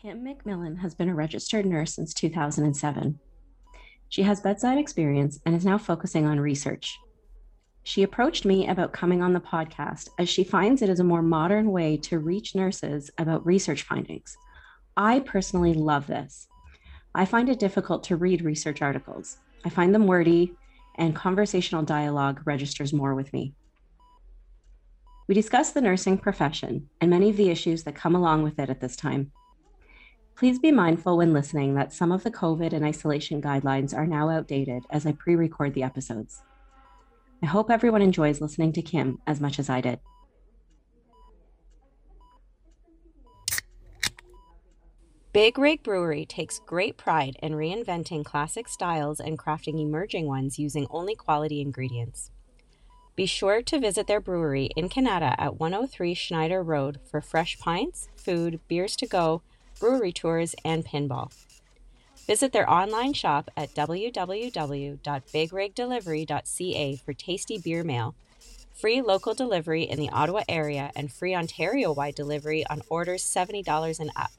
Kim McMillan has been a registered nurse since 2007. She has bedside experience and is now focusing on research. She approached me about coming on the podcast as she finds it is a more modern way to reach nurses about research findings. I personally love this. I find it difficult to read research articles. I find them wordy, and conversational dialogue registers more with me. We discuss the nursing profession and many of the issues that come along with it at this time. Please be mindful when listening that some of the COVID and isolation guidelines are now outdated as I pre record the episodes. I hope everyone enjoys listening to Kim as much as I did. Big Rig Brewery takes great pride in reinventing classic styles and crafting emerging ones using only quality ingredients. Be sure to visit their brewery in Canada at 103 Schneider Road for fresh pints, food, beers to go, brewery tours, and pinball. Visit their online shop at www.bigrigdelivery.ca for tasty beer mail, free local delivery in the Ottawa area, and free Ontario wide delivery on orders $70 and up.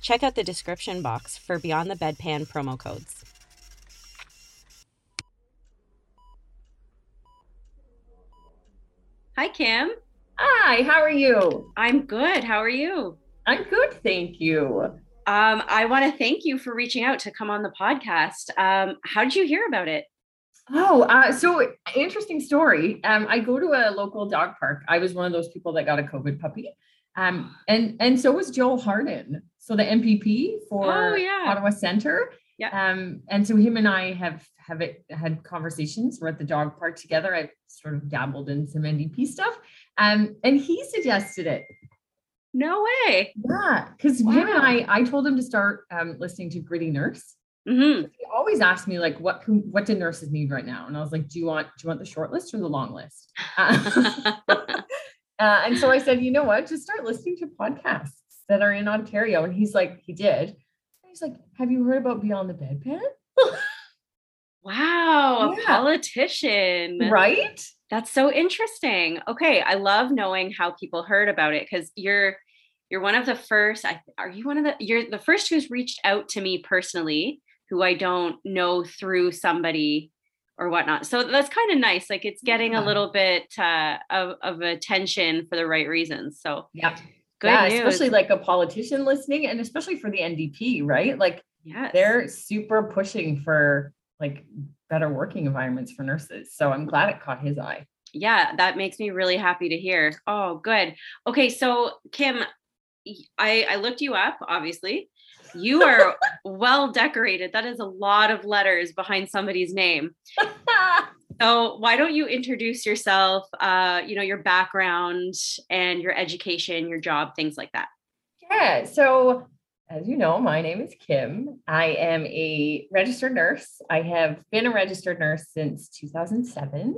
Check out the description box for Beyond the Bedpan promo codes. Hi, Kim. Hi, how are you? I'm good. How are you? I'm good, thank you. Um, I want to thank you for reaching out to come on the podcast. Um, how did you hear about it? Oh, uh, so interesting story. Um, I go to a local dog park. I was one of those people that got a COVID puppy. Um, and and so was Joel Harden, so the MPP for Oh, yeah. Ottawa Center. Yeah. Um, and so him and I have have it, had conversations. We're at the dog park together. I've sort of dabbled in some NDP stuff. Um, and he suggested it. No way. Yeah, because him and I, I told him to start um, listening to Gritty Nurse. hmm He always asked me like, what can, what do nurses need right now? And I was like, do you want do you want the short list or the long list? Uh, uh, and so I said, you know what? Just start listening to podcasts that are in Ontario. And he's like, he did. And he's like, have you heard about Beyond the Bedpan? wow, a politician. right? That's so interesting. Okay, I love knowing how people heard about it because you're you're one of the first. I are you one of the you're the first who's reached out to me personally, who I don't know through somebody or whatnot. So that's kind of nice. Like it's getting a little bit uh, of of attention for the right reasons. So Yeah. good yeah, news. especially like a politician listening, and especially for the NDP, right? Like yes. they're super pushing for like better working environments for nurses. So I'm glad it caught his eye. yeah that makes me really happy to hear oh good okay so kim i i looked you up obviously you are well decorated that is a lot of letters behind somebody's name so why don't you introduce yourself uh you know your background and your education your job things like that Yeah. So, as you know, my name is Kim. I am a registered nurse. I have been a registered nurse since 2007.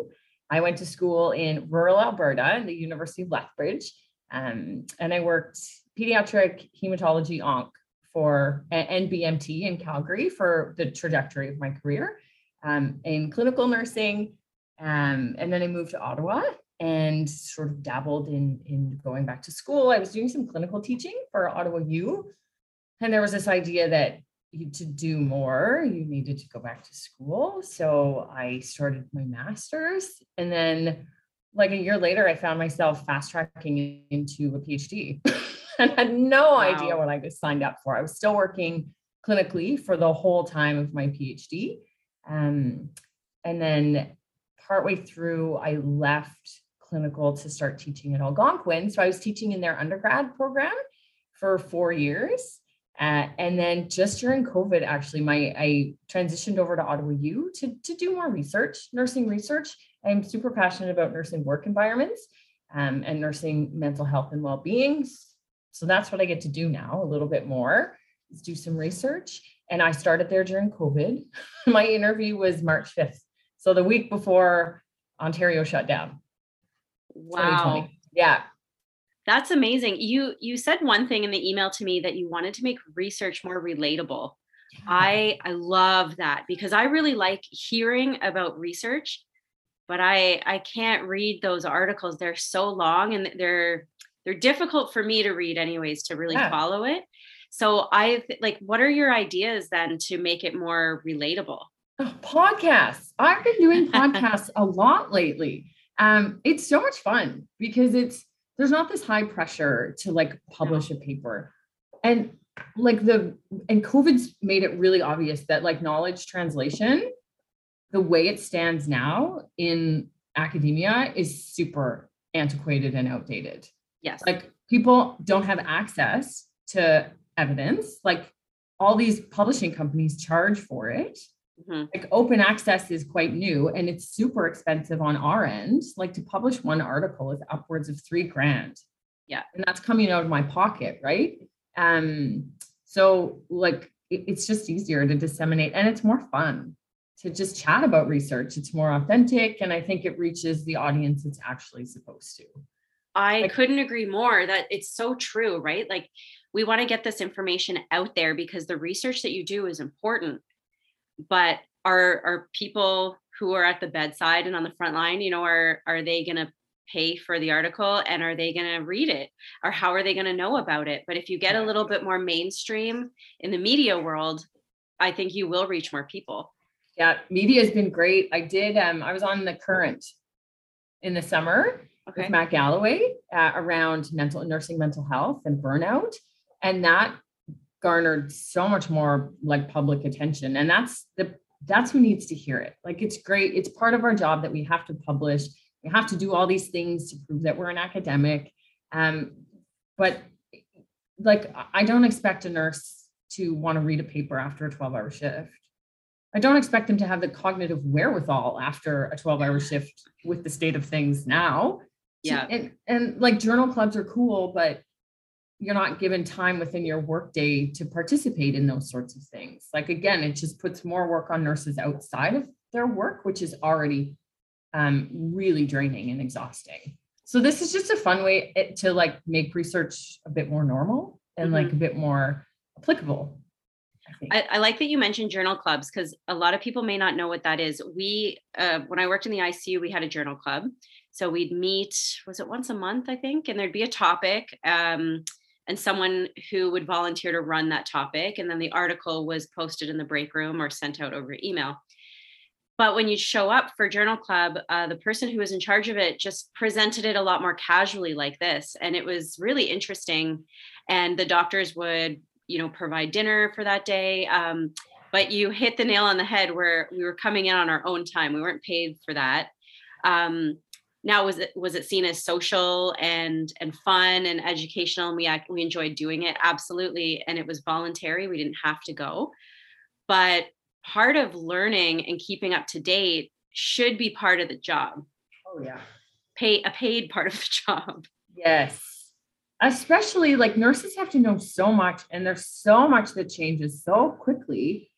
I went to school in rural Alberta the University of Lethbridge, um, and I worked pediatric hematology onc for and BMT in Calgary for the trajectory of my career um, in clinical nursing. Um, and then I moved to Ottawa and sort of dabbled in in going back to school. I was doing some clinical teaching for Ottawa U, and there was this idea that you, to do more, you needed to go back to school. So I started my master's, and then like a year later, I found myself fast tracking into a PhD, and had no idea what I was signed up for. I was still working clinically for the whole time of my PhD, um, and then partway through, I left clinical to start teaching at Algonquin. So I was teaching in their undergrad program for four years. Uh, and then just during COVID, actually, my I transitioned over to Ottawa U to, to do more research, nursing research. I'm super passionate about nursing work environments um, and nursing mental health and well-being. So that's what I get to do now a little bit more is do some research. And I started there during COVID. my interview was March 5th. So the week before Ontario shut down. wow Yeah. That's amazing you you said one thing in the email to me that you wanted to make research more relatable I I love that because I really like hearing about research, but I I can't read those articles. They're so long and they're they're difficult for me to read anyways to really Yeah. follow it. So I like, what are your ideas then to make it more relatable? Oh, podcasts. I've been doing podcasts a lot lately. Um, it's so much fun because it's there's not this high pressure to like publish a paper. And like the and COVID's made it really obvious that like knowledge translation, the way it stands now in academia is super antiquated and outdated. Yes. Like people don't have access to evidence. Like all these publishing companies charge for it. Mm-hmm. Like open access is quite new and it's super expensive on our end. Like to publish one article is upwards of three grand. Yeah. And that's coming out of my pocket, right? Um, so like it, it's just easier to disseminate and it's more fun to just chat about research. It's more authentic and I think it reaches the audience it's actually supposed to. I like, couldn't agree more that it's so true, right? Like we want to get this information out there because the research that you do is important. But are are people who are at the bedside and on the front line, you know, are are they going to pay for the article and are they going to read it or how are they going to know about it? But if you get a little bit more mainstream in the media world, I think you will reach more people. Yeah, media has been great. I did um I was on the current in the summer okay. with Matt Galloway uh, around mental nursing mental health and burnout. And that garnered so much more like public attention. And that's the that's who needs to hear it. Like it's great. It's part of our job that we have to publish. We have to do all these things to prove that we're an academic. Um, but like I don't expect a nurse to want to read a paper after a 12 hour shift. I don't expect them to have the cognitive wherewithal after a 12 hour shift with the state of things now. Yeah. And, and like journal clubs are cool, but you're not given time within your workday to participate in those sorts of things. Like again, it just puts more work on nurses outside of their work, which is already um, really draining and exhausting. So this is just a fun way eh, to like make research a bit more normal and mm-hmm. like a bit more applicable. I, I, like that you mentioned journal clubs because a lot of people may not know what that is. We, uh, when I worked in the ICU, we had a journal club. So we'd meet, was it once a month, I think? And there'd be a topic. Um, and someone who would volunteer to run that topic. And then the article was posted in the break room or sent out over email. But when you show up for Journal Club, uh, the person who was in charge of it just presented it a lot more casually, like this. And it was really interesting. And the doctors would, you know, provide dinner for that day. Um, but you hit the nail on the head where we were coming in on our own time. We weren't paid for that. Um, now was it was it seen as social and and fun and educational? And we we enjoyed doing it absolutely and it was voluntary we didn't have to go. But part of learning and keeping up to date should be part of the job. Oh yeah. Pay a paid part of the job. Yes. Especially like nurses have to know so much and there's so much that changes so quickly.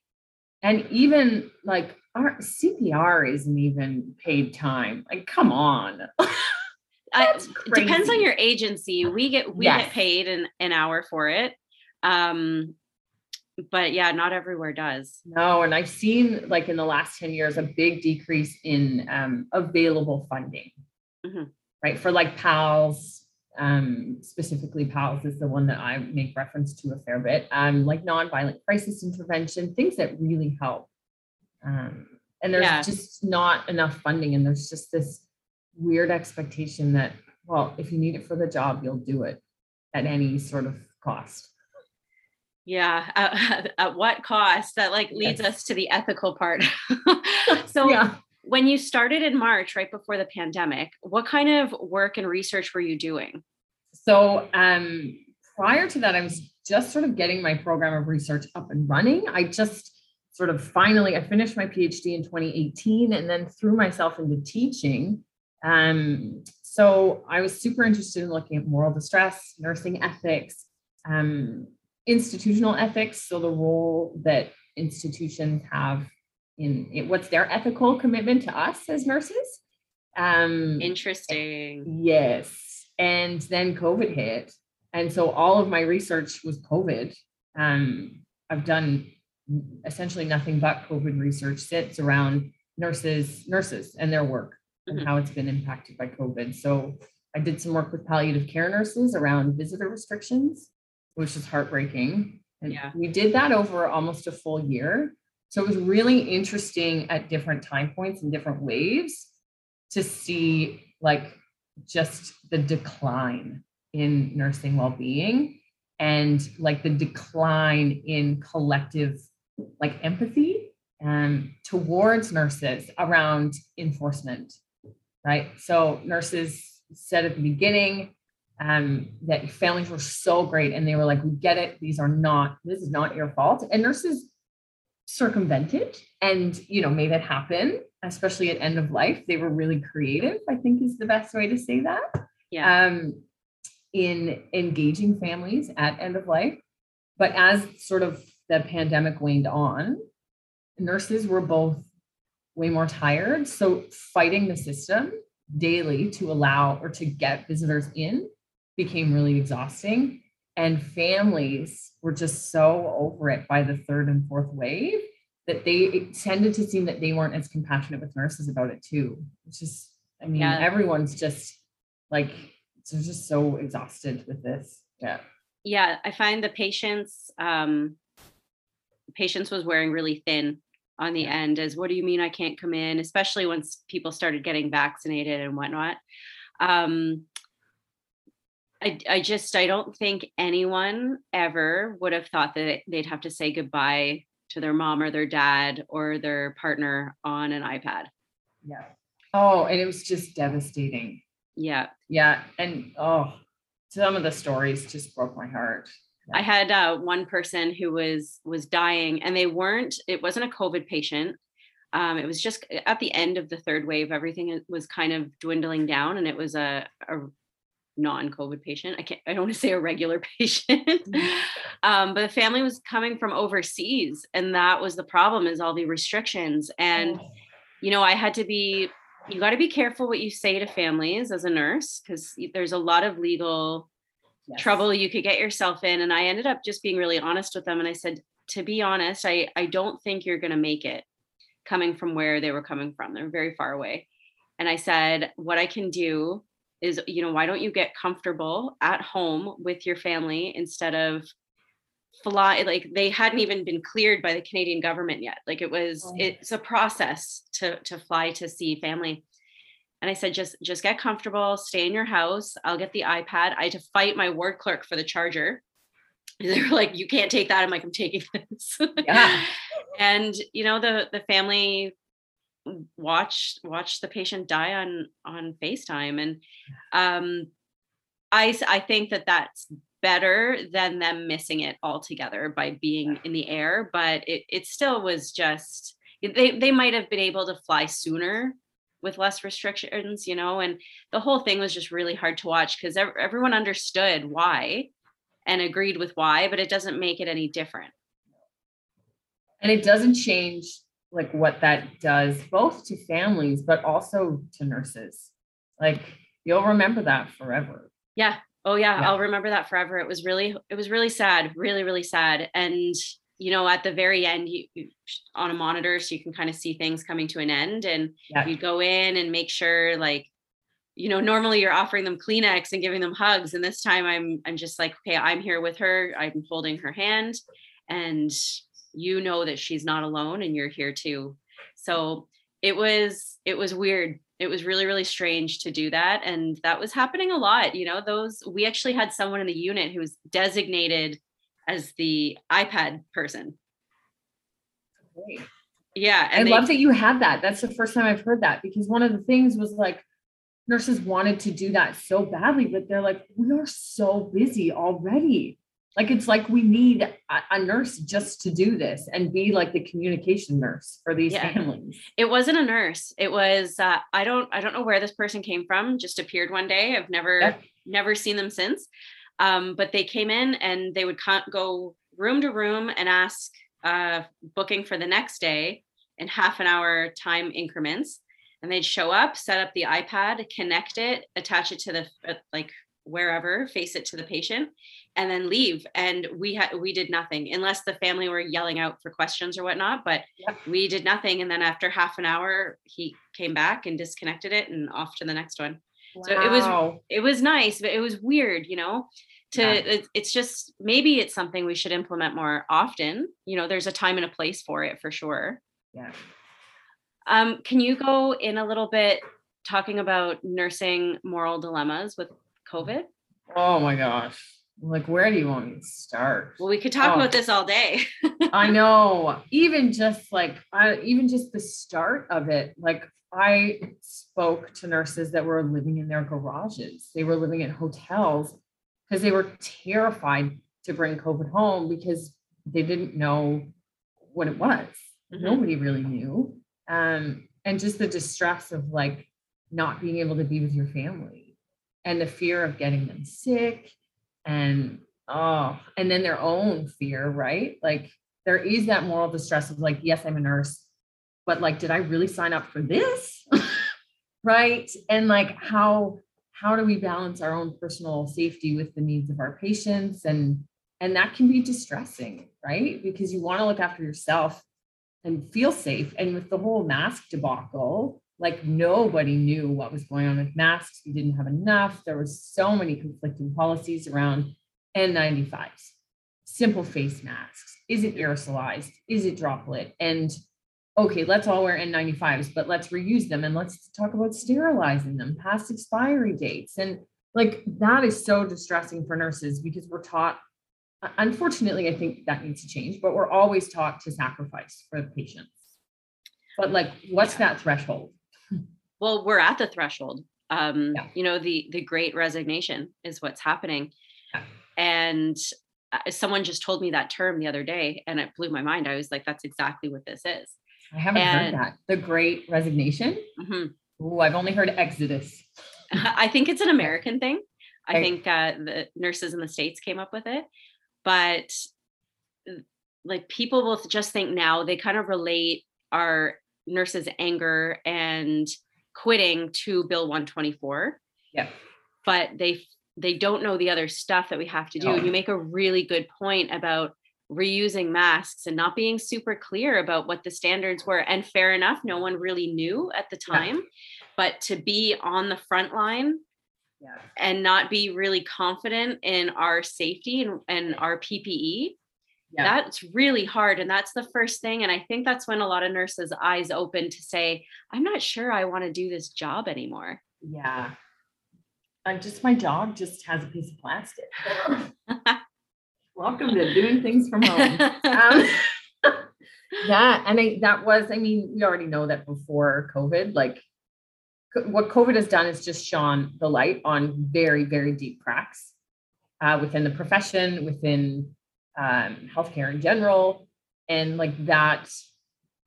And even like our CPR isn't even paid time. Like, come on. uh, depends on your agency. We get we yes. get paid an, an hour for it. Um, but yeah, not everywhere does. No, and I've seen like in the last 10 years a big decrease in um, available funding. Mm-hmm. Right. For like PALS, um, specifically PALS is the one that I make reference to a fair bit. Um, like nonviolent crisis intervention, things that really help um, and there's yeah. just not enough funding. And there's just this weird expectation that, well, if you need it for the job, you'll do it at any sort of cost. Yeah. Uh, at what cost? That like leads yes. us to the ethical part. so, yeah. when you started in March, right before the pandemic, what kind of work and research were you doing? So, um, prior to that, I was just sort of getting my program of research up and running. I just sort of finally, I finished my PhD in 2018 and then threw myself into teaching. Um, so I was super interested in looking at moral distress, nursing ethics, um, institutional ethics. So the role that institutions have in it, what's their ethical commitment to us as nurses. Um, Interesting. Yes. And then COVID hit. And so all of my research was COVID. Um, I've done essentially nothing but COVID research sits around nurses, nurses and their work and mm-hmm. how it's been impacted by COVID. So I did some work with palliative care nurses around visitor restrictions, which is heartbreaking. And Yeah. we did that over almost a full year. So it was really interesting at different time points and different waves to see like just the decline in nursing well-being and like the decline in collective like empathy um, towards nurses around enforcement right? So nurses said at the beginning um, that families were so great and they were like we get it. These are not this is not your fault. And nurses circumvented and you know made it happen especially at end of life. They were really creative i think is the best way to say that. Yeah. um, in engaging families at end of life. But as sort of the pandemic waned on, nurses were both way more tired. So fighting the system daily to allow or to get visitors in became really exhausting. And families were just so over it by the third and fourth wave that they it tended to seem that they weren't as compassionate with nurses about it too. It's just, I mean, Yeah. everyone's just like they're just so exhausted with this. Yeah. yeah i find the patience um patience was wearing really thin on the end as what do you mean i can't come in especially once people started getting vaccinated and whatnot um I, I just I don't think anyone ever would have thought that they'd have to say goodbye to their mom or their dad or their partner on an iPad. Yeah. Oh, and it was just devastating. Yeah. Yeah. And oh, some of the stories just broke my heart. I had uh, one person who was was dying, and they weren't. It wasn't a COVID patient. Um, it was just at the end of the third wave. Everything was kind of dwindling down, and it was a, a non-COVID patient. I can't. I don't want to say a regular patient, um, but the family was coming from overseas, and that was the problem. Is all the restrictions, and Oh, you know, I had to be. You got to be careful what you say to families as a nurse because there's a lot of legal yes. trouble you could get yourself in and i ended up just being really honest with them and i said to be honest i i don't think you're going to make it coming from where they were coming from they're very far away and i said what i can do is you know why don't you get comfortable at home with your family instead of fly like they hadn't even been cleared by the canadian government yet like it was Oh. it's a process to to fly to see family and I said, just just get comfortable, stay in your house. I'll get the iPad. I had to fight my ward clerk for the charger. They were like, you can't take that. I'm like, I'm taking this. Yeah. and you know, the the family watched watched the patient die on on FaceTime. And um I think that that's better than them missing it altogether by being in the air, but it it still was just they they might have been able to fly sooner with less restrictions, you know, and the whole thing was just really hard to watch because everyone understood why and agreed with why, but it doesn't make it any different. And it doesn't change like what that does both to families, but also to nurses. Like you'll remember that forever. Yeah. Oh yeah, Yeah. I'll remember that forever. It was really it was really sad, really really sad. And you know, at the very end you, you on a monitor so you can kind of see things coming to an end and Yeah. you go in and make sure like you know normally you're offering them kleenex and giving them hugs and this time i'm i'm just like okay i'm here with her i'm holding her hand and you know that she's not alone and you're here too so it was it was weird it was really really strange to do that and that was happening a lot you know those we actually had someone in the unit who was designated as the ipad person Great. yeah I they- love that you had that. That's the first time I've heard that because one of the things was like nurses wanted to do that so badly, but they're like, we are so busy already. Like it's like we need a, a nurse just to do this and be like the communication nurse for these Yeah. families. it wasn't a nurse it was uh, i don't i don't know where this person came from just appeared one day i've never Yeah. never seen them since um, but they came in and they would go room to room and ask uh, booking for the next day in half an hour time increments. And they'd show up set up the ipad connect it attach it to the uh, like wherever face it to the patient and then leave. And we had we did nothing unless the family were yelling out for questions or whatnot but Yep. we did nothing. And then after half an hour he came back and disconnected it and off to the next one So it was- it was nice but it was weird you know to yeah. it, it's just maybe it's something we should implement more often you know there's a time and a place for it for sure. Yeah. Um can you go in a little bit talking about nursing moral dilemmas with covid? Oh my gosh. Like where do you want me to start? Well we could talk oh, about this all day. I know. Even just like I, even just the start of it like i spoke to nurses that were living in their garages. They were living in hotels because they were terrified to bring covid home because they didn't know what it was. Mm-hmm. nobody really knew. Um, and just the distress of like not being able to be with your family and the fear of getting them sick and oh and then their own fear right? Like there is that moral distress of like yes i'm a nurse but like did i really sign up for this right and like how how do we balance our own personal safety with the needs of our patients and and that can be distressing right because you want to look after yourself and feel safe and with the whole mask debacle like nobody knew what was going on with masks. We didn't have enough. There were so many conflicting policies around N95s, simple face masks. Is it aerosolized? Is it droplet? And okay, let's all wear N95s, but let's reuse them and let's talk about sterilizing them past expiry dates. And like that is so distressing for nurses because we're taught, unfortunately, I think that needs to change, but we're always taught to sacrifice for the patients. But like, what's that threshold? well we're at the threshold um yeah. you know the the great resignation is what's happening yeah. and uh, someone just told me that term the other day and it blew my mind i was like that's exactly what this is i haven't and, heard that. The great resignation? Mm-hmm. Ooh, i've only heard exodus. I think it's an american thing. I think uh, the nurses in the states came up with it but like people will just think now they kind of relate our nurses anger and quitting to bill 124 yeah. But they they don't know the other stuff that we have to do. No. and you make a really good point about reusing masks and not being super clear about what the standards were. And fair enough no one really knew at the time yeah. but to be on the front line yeah. and not be really confident in our safety and, and our ppe yeah. that's really hard. And that's the first thing. And i think that's when a lot of nurses eyes open to say i'm not sure i want to do this job anymore. Yeah. I'm just my dog just has a piece of plastic welcome to doing things from home um, yeah and I, that was i mean we already know that before covid like what covid has done is just shone the light on very very deep cracks uh, within the profession within um, healthcare in general. And like that,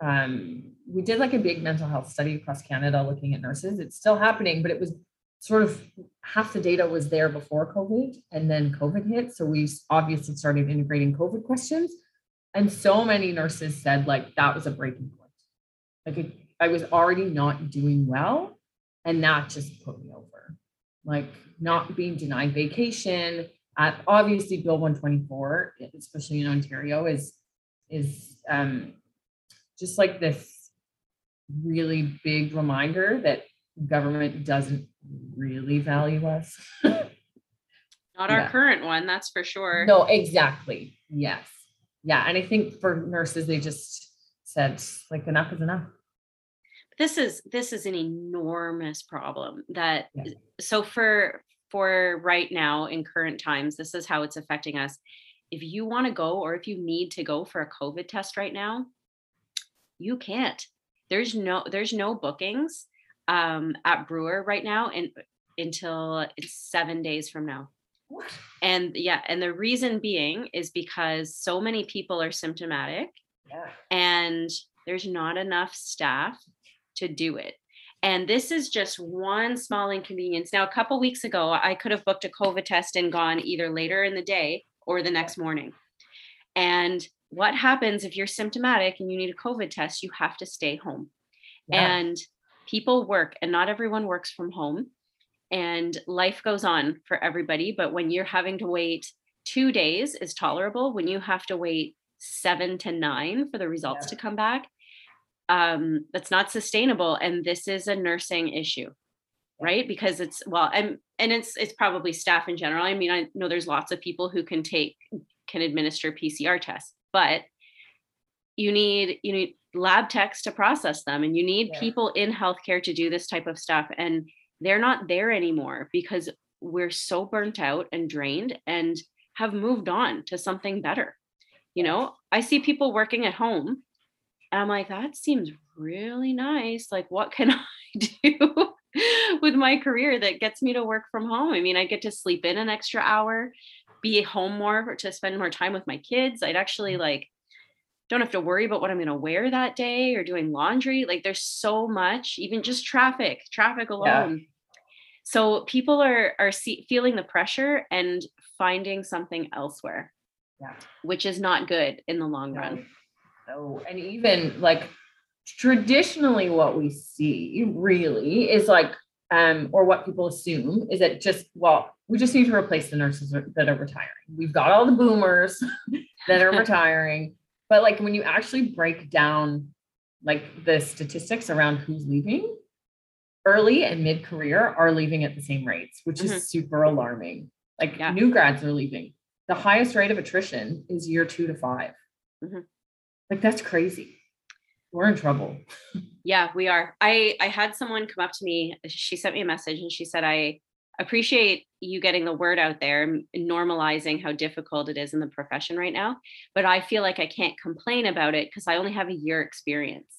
um, we did like a big mental health study across Canada looking at nurses. It's still happening, but it was sort of half the data was there before COVID and then COVID hit. So we obviously started integrating COVID questions. And so many nurses said like that was a breaking point. Like it, I was already not doing well. And that just put me over. Like not being denied vacation, obviously, Bill 124, especially in Ontario, is is um, just like this really big reminder that government doesn't really value us. Not our yeah. current one, that's for sure. No, exactly. Yes. Yeah. And I think for nurses, they just said like enough is enough. This is this is an enormous problem that yeah. so for for right now in current times, this is how it's affecting us. If you want to go or if you need to go for a COVID test right now, you can't. There's no there's no bookings um, at Brewer right now and until it's seven days from now. And yeah, and the reason being is because so many people are symptomatic yeah. and there's not enough staff to do it. And this is just one small inconvenience. Now, a couple weeks ago, I could have booked a COVID test and gone either later in the day or the next morning. And what happens if you're symptomatic and you need a COVID test? You have to stay home. Yeah. And people work, and not everyone works from home. And life goes on for everybody. But when you're having to wait two days is tolerable. When you have to wait seven to nine for the results yeah. to come back, um, that's not sustainable. And this is a nursing issue. right because it's well and and it's it's probably staff in general i mean i know there's lots of people who can take can administer pcr tests but you need you need lab techs to process them and you need yeah. people in healthcare to do this type of stuff and they're not there anymore because we're so burnt out and drained and have moved on to something better. You know i see people working at home and i'm like that seems really nice. Like what can i do with my career that gets me to work from home? I mean i get to sleep in an extra hour be home more to spend more time with my kids. I'd actually mm. like don't have to worry about what I'm going to wear that day or doing laundry. Like there's so much, even just traffic, traffic alone. Yeah. So people are are see, feeling the pressure and finding something elsewhere. Yeah. Which is not good in the long no. run. No, and even like traditionally what we see really is like um or what people assume is that just well we just need to replace the nurses that are retiring. We've got all the boomers that are retiring but like when you actually break down like the statistics around who's leaving, early and mid career are leaving at the same rates, which mm-hmm. is super alarming. Like yeah. new grads are leaving. The highest rate of attrition is year two to 5 mm-hmm. Like that's crazy. We're in trouble. yeah, we are. I I had someone come up to me. She sent me a message and she said, "I appreciate you getting the word out there and normalizing how difficult it is in the profession right now but i feel like i can't complain about it because i only have a year experience.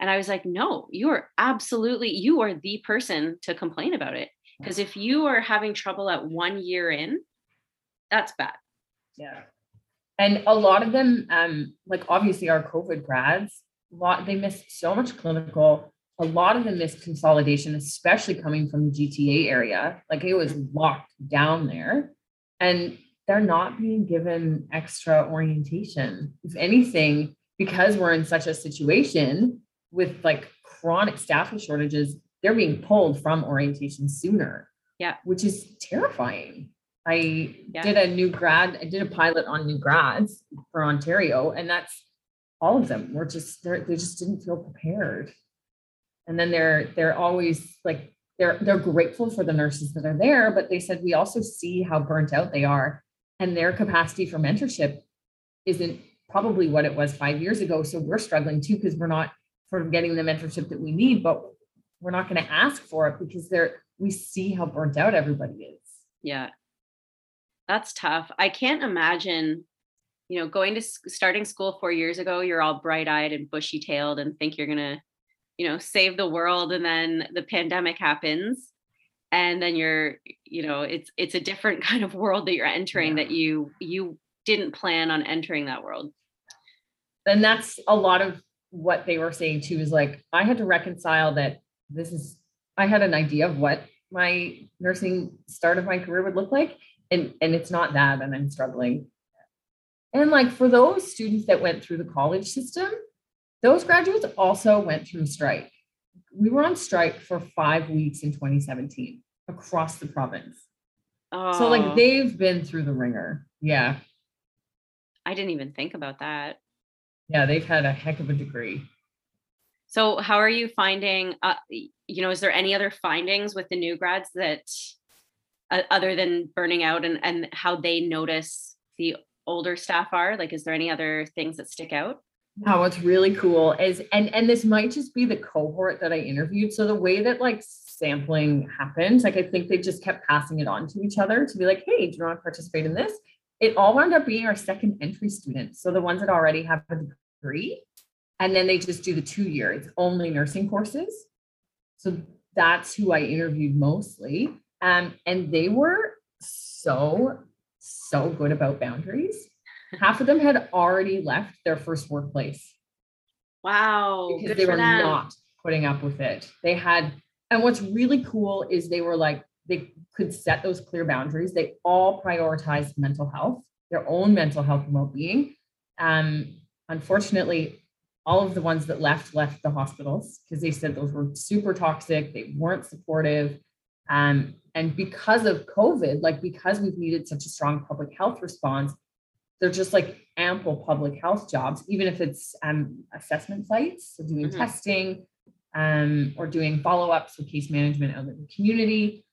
And i was like no you are absolutely you are the person to complain about it. Because if you are having trouble at one year in that's bad. Yeah. And a lot of them um like obviously our covid grads lot they miss so much clinical a lot of the misconsolidation, especially coming from the GTA area, like it was locked down there. And they're not being given extra orientation. If anything, because we're in such a situation with like chronic staffing shortages, they're being pulled from orientation sooner. Yeah. Which is terrifying. I yeah. did a new grad, I did a pilot on new grads for Ontario, and that's all of them were just they just didn't feel prepared and then they're they're always like they're they're grateful for the nurses that are there but they said we also see how burnt out they are. And their capacity for mentorship isn't probably what it was five years ago. So we're struggling too because we're not sort of getting the mentorship that we need but we're not going to ask for it because they're we see how burnt out everybody is. Yeah. That's tough. I can't imagine you know going to starting school four years ago you're all bright-eyed and bushy-tailed and think you're going to you know save the world and then the pandemic happens. And then you're you know it's it's a different kind of world that you're entering yeah. that you you didn't plan on entering that world. And that's a lot of what they were saying too is like i had to reconcile that this is i had an idea of what my nursing start of my career would look like and and it's not that and i'm struggling. And like for those students that went through the college system those graduates also went through strike. We were on strike for five weeks in 2017 across the province. Oh. So like they've been through the ringer. Yeah. I didn't even think about that. Yeah, they've had a heck of a degree. So how are you finding uh, you know is there any other findings with the new grads that uh, other than burning out and and how they notice the older staff are like is there any other things that stick out? Now, what's really cool is, and and this might just be the cohort that I interviewed. So the way that like sampling happened, like I think they just kept passing it on to each other to be like, hey, do you want to participate in this? It all wound up being our second entry students. So the ones that already have a degree, and then they just do the two year. It's only nursing courses. So that's who I interviewed mostly. Um, and they were so, so good about boundaries half of them had already left their first workplace. Wow. Because they were them. not putting up with it. They had, and what's really cool is they were like, they could set those clear boundaries. They all prioritized mental health, their own mental health and well-being. Um, unfortunately, all of the ones that left left the hospitals because they said those were super toxic. They weren't supportive. Um, and because of COVID, like because we've needed such a strong public health response, they're just like ample public health jobs, even if it's um, assessment sites, so doing mm-hmm. testing. um, or doing follow-ups with case management out in the community,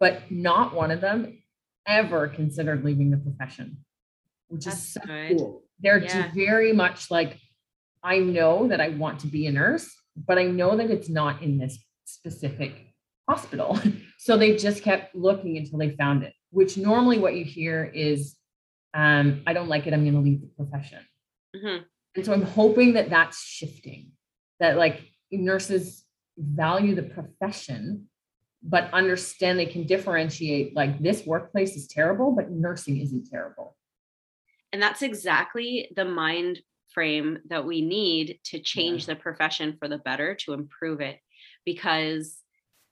but not one of them ever considered leaving the profession, which That's is so good. cool. They're Yeah. very much like, I know that I want to be a nurse, but I know that it's not in this specific hospital. so they just kept looking until they found it, which normally what you hear is, um, I don't like it, I'm going to leave the profession. Mhm. And so I'm hoping that that's shifting, that like nurses value the profession, but understand they can differentiate like this workplace is terrible, but nursing isn't terrible. And that's exactly the mind frame that we need to change the profession for the better, to improve it. Because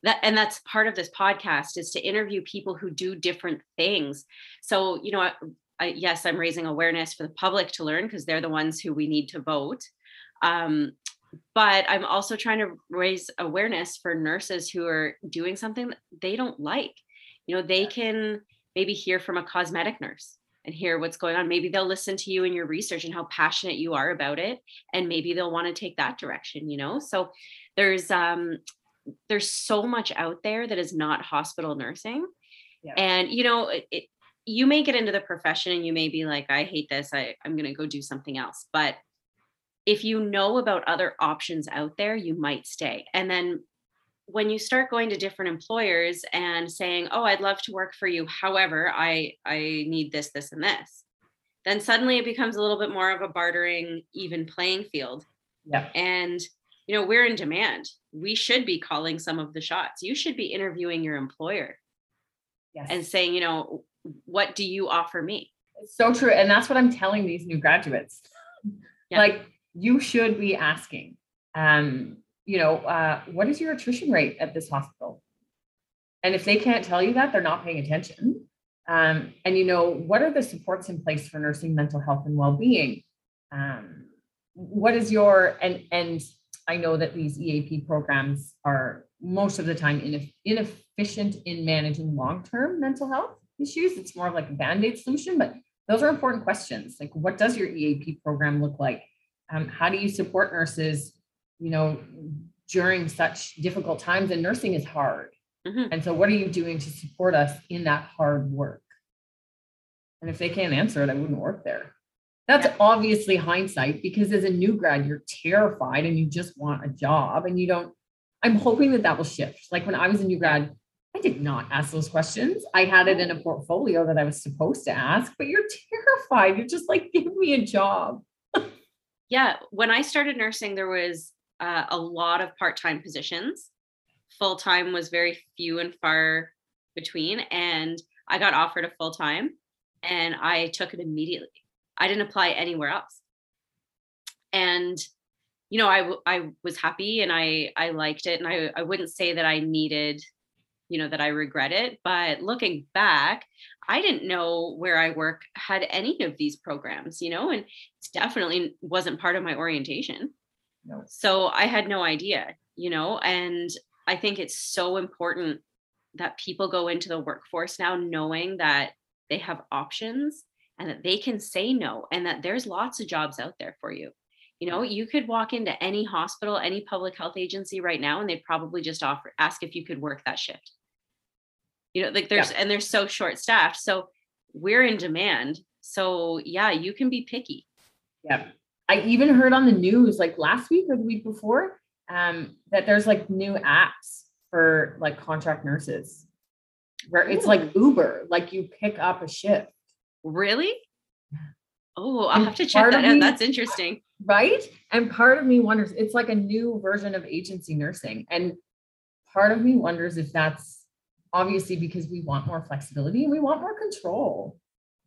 that, and that's part of this podcast is to interview people who do different things. So, you know, I, yes, I'm raising awareness for the public to learn because they're the ones who we need to vote. Um, but I'm also trying to raise awareness for nurses who are doing something that they don't like. You know, they can maybe hear from a cosmetic nurse and hear what's going on. Maybe they'll listen to you and your research and how passionate you are about it. And maybe they'll want to take that direction, you know? So there's um there's so much out there that is not hospital nursing. Yeah. And you know, it, you may get into the profession and you may be like, I hate this. I, I'm gonna go do something else. But if you know about other options out there, you might stay. And then when you start going to different employers and saying, "Oh, I'd love to work for you. However, I I need this, this, and this," then suddenly it becomes a little bit more of a bartering, even playing field. Yeah. And you know, we're in demand. We should be calling some of the shots. You should be interviewing your employer Yes. and saying, you know, what do you offer me? It's so true. And that's what I'm telling these new graduates. Yeah. Like you should be asking, um, you know, uh, what is your attrition rate at this hospital? And if they can't tell you that, they're not paying attention. Um, and you know, what are the supports in place for nursing mental health and well-being? Um, what is your and and I know that these EAP programs are most of the time ineff- inefficient in managing long-term mental health issues. It's more of like a band-aid solution, but those are important questions. Like, what does your EAP program look like? Um, how do you support nurses, you know, during such difficult times? And nursing is hard. Mhm. And so, what are you doing to support us in that hard work? And if they can't answer it, I wouldn't work there. That's obviously hindsight because as a new grad, you're terrified and you just want a job and you don't. I'm hoping that that will shift. Like when I was a new grad, I did not ask those questions. I had it in a portfolio that I was supposed to ask, but you're terrified. You're just like, give me a job. Yeah, when I started nursing, there was uh, a lot of part-time positions. Full-time was very few and far between, and I got offered a full-time, and I took it immediately. I didn't apply anywhere else, and you know, I w- I was happy and I I liked it, and I I wouldn't say that I needed, you know, that I regret it, but looking back, I didn't know where I work had any of these programs, you know, and it's definitely wasn't part of my orientation. No. So I had no idea, you know, and I think it's so important that people go into the workforce now knowing that they have options and that they can say no and that there's lots of jobs out there for you. You know, you could walk into any hospital, any public health agency right now and they'd probably just offer ask if you could work that shift. You know, like there's and they're so short staffed. So we're in demand. So yeah, you can be picky. Yeah. I even heard on the news like last week or the week before um, that there's like new apps for like contract nurses where it's like Uber, like you pick up a shift, Really? Oh, I'll And have to check that out. me- That's interesting. right? And part of me wonders, it's like a new version of agency nursing. And part of me wonders if that's obviously because we want more flexibility and we want more control.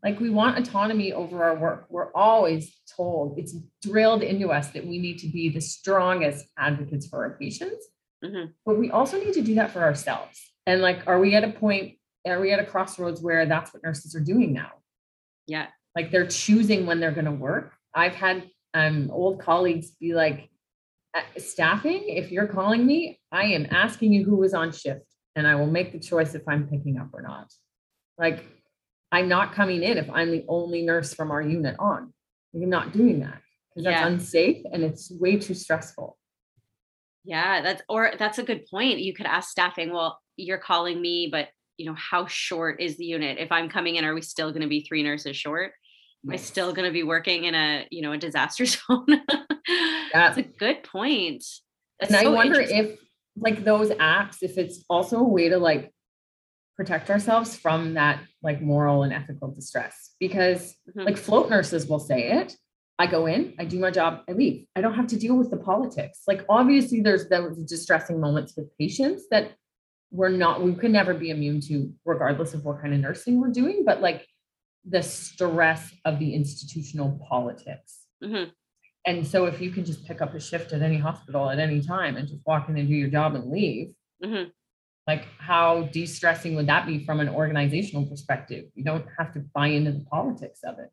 Like we want autonomy over our work. We're always told, it's drilled into us that we need to be the strongest advocates for our patients. Mhm. But we also need to do that for ourselves. And like, are we at a point, are we at a crossroads where that's what nurses are doing now? Yeah. like they're choosing when they're going to work. I've had um, old colleagues be like, "Uh, staffing, if you're calling me, I am asking you who was on shift and I will make the choice if I'm picking up or not. Like, I'm not coming in if I'm the only nurse from our unit on. I'm not doing that because that's Yeah. unsafe and it's way too stressful. Yeah, that's or that's a good point. You could ask staffing, well, you're calling me, but you know, how short is the unit? If I'm coming in, are we still going to be three nurses short? Am I still going to be working in a, you know, a disaster zone? That's a good point. That's and so I wonder if like those apps, if it's also a way to like protect ourselves from that like moral and ethical distress because mm-hmm. like float nurses will say it I go in, I do my job, I leave. I don't have to deal with the politics. Like obviously there's those distressing moments with patients that we're not we could never be immune to regardless of what kind of nursing we're doing, but like the stress of the institutional politics. Mm-hmm. And so if you can just pick up a shift at any hospital at any time and just walk in and do your job and leave, mm-hmm. like how de-stressing would that be from an organizational perspective? You don't have to buy into the politics of it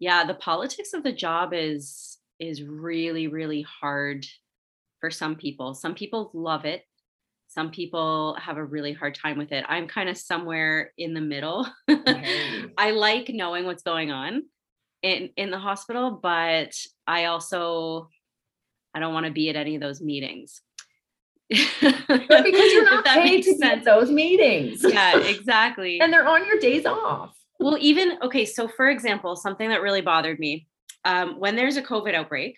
yeah the politics of the job is is really really hard for some people some people love it some people have a really hard time with it i'm kind of somewhere in the middle okay. i like knowing what's going on in in the hospital but i also i don't want to be at any of those meetings. Because you're not paid to sense. be at those meetings. Yeah exactly. And they're on your days off. Well, even okay, so for example, something that really bothered me um, when there's a COVID outbreak,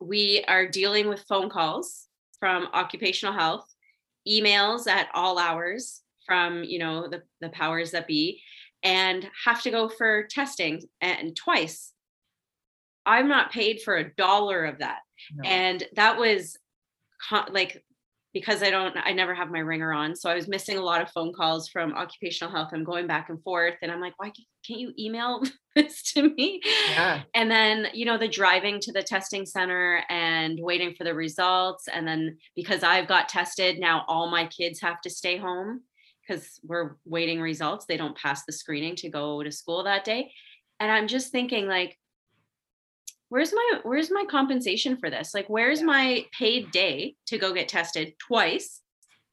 we are dealing with phone calls from occupational health, emails at all hours from you know the, the powers that be, and have to go for testing and twice. I'm not paid for a dollar of that. No. And that was like because I don't, I never have my ringer on. So I was missing a lot of phone calls from occupational health. I'm going back and forth. And I'm like, why can't you email this to me? Yeah. And then, you know, the driving to the testing center and waiting for the results. And then because I've got tested, now all my kids have to stay home because we're waiting results. They don't pass the screening to go to school that day. And I'm just thinking, like, where's my where's my compensation for this like where's yeah. my paid day to go get tested twice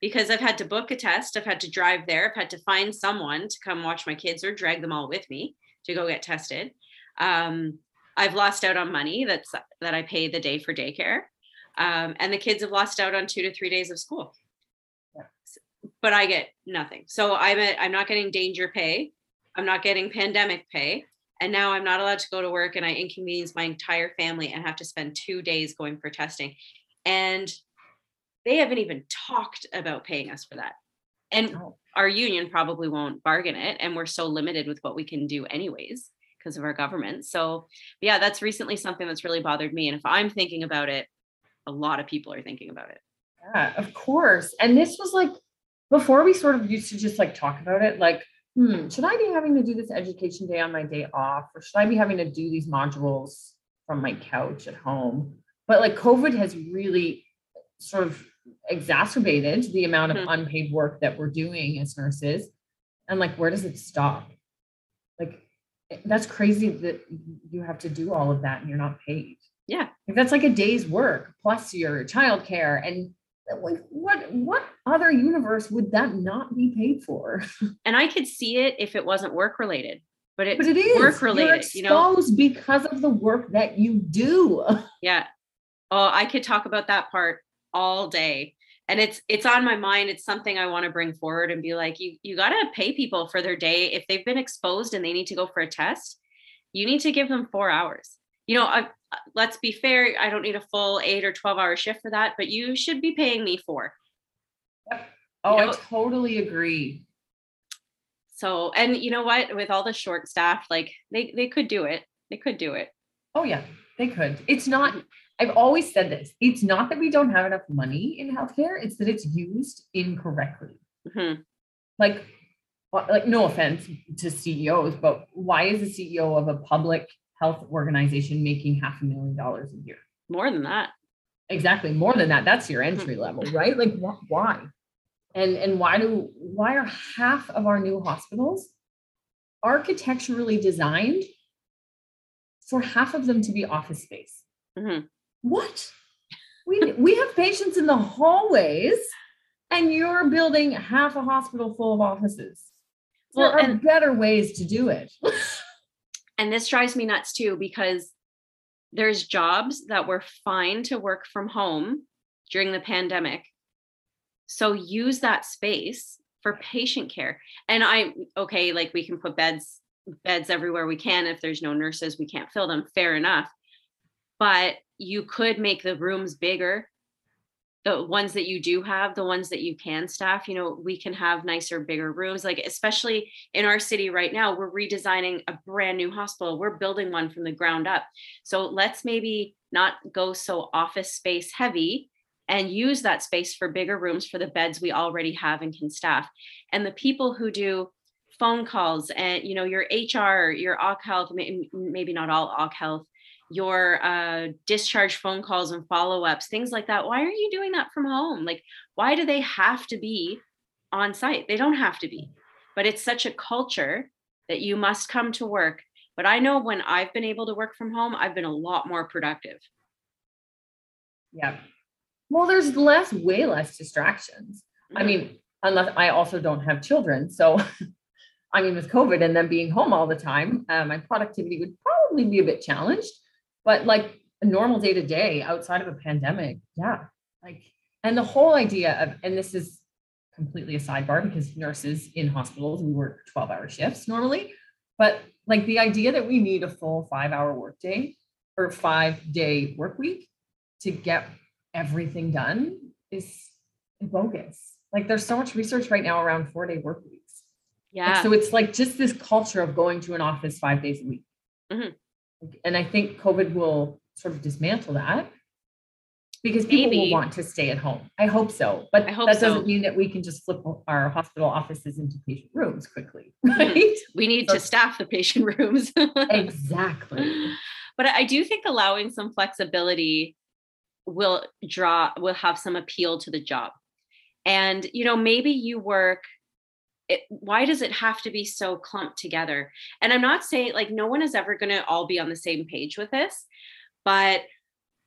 because i've had to book a test i've had to drive there i've had to find someone to come watch my kids or drag them all with me to go get tested um, i've lost out on money that's that i pay the day for daycare um, and the kids have lost out on two to three days of school yeah. But i get nothing so i'm a, i'm not getting danger pay i'm not getting pandemic pay and now I'm not allowed to go to work and I inconvenience my entire family and have to spend two days going for testing. And they haven't even talked about paying us for that. And our union probably won't bargain it. And we're so limited with what we can do, anyways, because of our government. So, yeah, that's recently something that's really bothered me. And if I'm thinking about it, a lot of people are thinking about it. Yeah, of course. And this was like before we sort of used to just like talk about it, like hmm, should I be having to do this education day on my day off? Or should I be having to do these modules from my couch at home? But like COVID has really sort of exacerbated the amount of mm-hmm. unpaid work that we're doing as nurses. And like, where does it stop? Like, that's crazy that you have to do all of that and you're not paid. Yeah. Like that's like a day's work plus your childcare and like what what other universe would that not be paid for? And i could see it if it wasn't work related but, it, but it is. work related you know? because of the work that you do. Yeah. Oh i could talk about that part all day. And it's it's on my mind. It's something i want to bring forward and be like you you got to pay people for their day. If they've been exposed and they need to go for a test you need to give them 4 hours you know I, let's be fair, I don't need a full eight or 12 hour shift for that, but you should be paying me for. Yep. Oh, you know? I totally agree. So, and you know what, with all the short staff, like they, they could do it. They could do it. Oh yeah, they could. It's not, I've always said this. It's not that we don't have enough money in healthcare. It's that it's used incorrectly. Mm-hmm. Like, like no offense to CEOs, but why is the CEO of a public health organization making half a million dollars a year. More than that. Exactly, more than that. That's your entry level, right? Like wh- why? And and why do why are half of our new hospitals architecturally designed for half of them to be office space? Mm-hmm. What? We we have patients in the hallways and you're building half a hospital full of offices. Well, there are and- better ways to do it. And this drives me nuts too because there's jobs that were fine to work from home during the pandemic. So use that space for patient care. And I okay, like we can put beds beds everywhere we can if there's no nurses, we can't fill them, fair enough. But you could make the rooms bigger the ones that you do have the ones that you can staff you know we can have nicer bigger rooms like especially in our city right now we're redesigning a brand new hospital. We're building one from the ground up. So let's maybe not go so office space heavy and use that space for bigger rooms for the beds we already have and can staff. And the people who do phone calls and you know your hr your OC health maybe not all OC health your uh, discharge phone calls and follow-ups things like that why are you doing that from home? Like why do they have to be on site? They don't have to be but it's such a culture that you must come to work but i know when i've been able to work from home i've been a lot more productive. Yeah. Well there's less way less distractions. Mm-hmm. i mean unless i also don't have children so i mean with covid and then being home all the time uh, my productivity would probably be a bit challenged but like a normal day to day outside of a pandemic, yeah. Like, and the whole idea of, and this is completely a sidebar because nurses in hospitals, we work 12 hour shifts normally. But like the idea that we need a full five hour workday or five day work week to get everything done is bogus. Like there's so much research right now around four day work weeks. Yeah. Like, so it's like just this culture of going to an office five days a week. Mm-hmm. And I think COVID will sort of dismantle that because people Maybe. will want to stay at home. I hope so. But hope that doesn't so. mean that we can just flip our hospital offices into patient rooms quickly, mm-hmm. right? We need so, to staff the patient rooms. exactly. But I do think allowing some flexibility will draw will have some appeal to the job. And you know, maybe you work it, why does it have to be so clumped together? And I'm not saying like no one is ever going to all be on the same page with this, but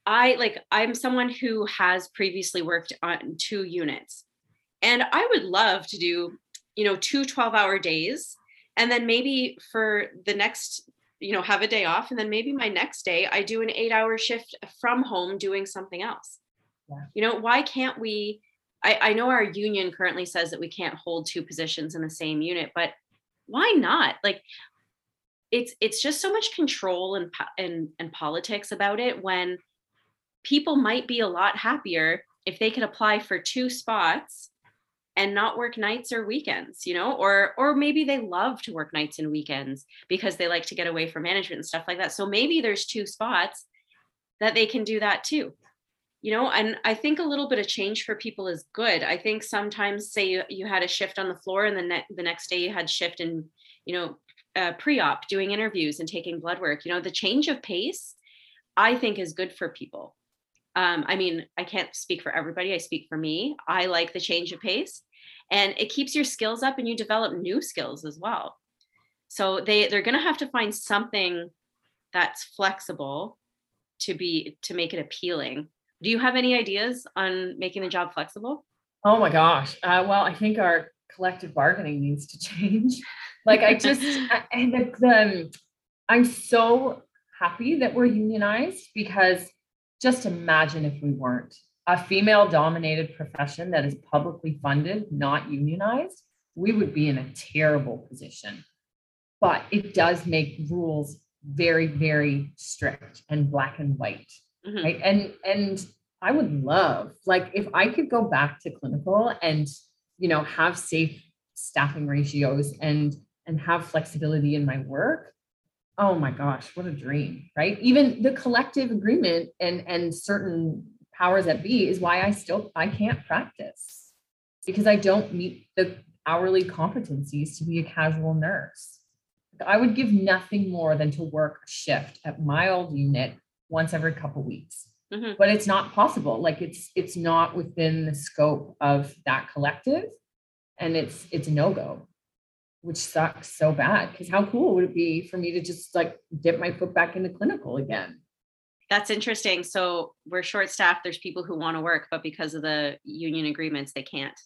I like I'm someone who has previously worked on two units. And I would love to do, you know, two 12 hour days and then maybe for the next you know have a day off and then maybe my next day i do an eight hour shift from home doing something else yeah. you know why can't we I, I know our union currently says that we can't hold two positions in the same unit, but why not? Like it's it's just so much control and and and politics about it when people might be a lot happier if they could apply for two spots and not work nights or weekends you know or or maybe they love to work nights and weekends because they like to get away from management and stuff like that so maybe there's two spots that they can do that too you know and i think a little bit of change for people is good. I think sometimes say you, you had a shift on the floor and the, ne- the next day you had shift in you know uh, pre-op doing interviews and taking blood work you know the change of pace i think is good for people. Um, i mean i can't speak for everybody i speak for me. I like the change of pace and it keeps your skills up and you develop new skills as well. So they they're going to have to find something that's flexible to be to make it appealing do you have any ideas on making the job flexible? Oh my gosh. Uh, well, I think our collective bargaining needs to change. Like I just, and the, the, um, I'm so happy that we're unionized because just imagine if we weren't a female dominated profession that is publicly funded, not unionized, we would be in a terrible position. But it does make rules very, very strict and black and white mm-hmm. right? And and i would love like if i could go back to clinical and you know have safe staffing ratios and and have flexibility in my work oh my gosh what a dream right? Even the collective agreement and and certain powers that be is why i still i can't practice because i don't meet the hourly competencies to be a casual nurse. I would give nothing more than to work a shift at my old unit once every couple weeks. Mm-hmm. But it's not possible. Like it's it's not within the scope of that collective, and it's it's no go, which sucks so bad. Because how cool would it be for me to just like dip my foot back into clinical again? That's interesting. So we're short staffed. There's people who want to work, but because of the union agreements, they can't.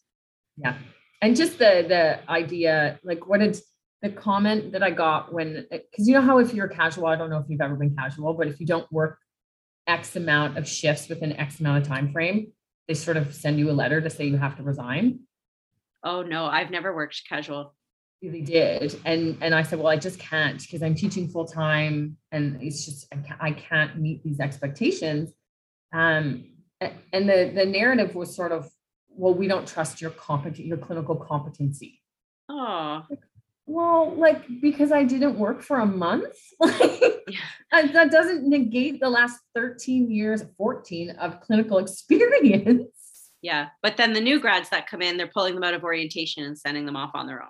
Yeah, and just the the idea, like what did the comment that I got when, because you know how if you're casual, I don't know if you've ever been casual, but if you don't work X amount of shifts within X amount of time frame, they sort of send you a letter to say you have to resign. Oh no, I've never worked casual. Really did, and and I said, well, I just can't because I'm teaching full time, and it's just I can't, I can't meet these expectations. Um, and the the narrative was sort of, well, we don't trust your competent your clinical competency. Oh, well, like because I didn't work for a month, yeah. that doesn't negate the last 13 years, 14 of clinical experience. Yeah. But then the new grads that come in, they're pulling them out of orientation and sending them off on their own.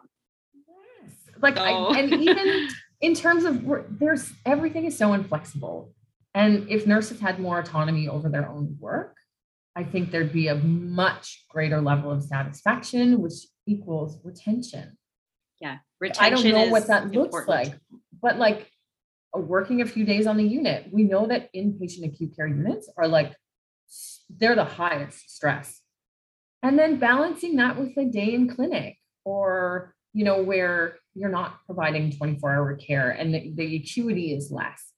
Yes. Like, so. I, and even in terms of there's everything is so inflexible. And if nurses had more autonomy over their own work, I think there'd be a much greater level of satisfaction, which equals retention. Yeah. Retention I don't know what that important. looks like, but like working a few days on the unit, we know that inpatient acute care units are like, they're the highest stress. And then balancing that with a day in clinic or, you know, where you're not providing 24 hour care and the, the acuity is less.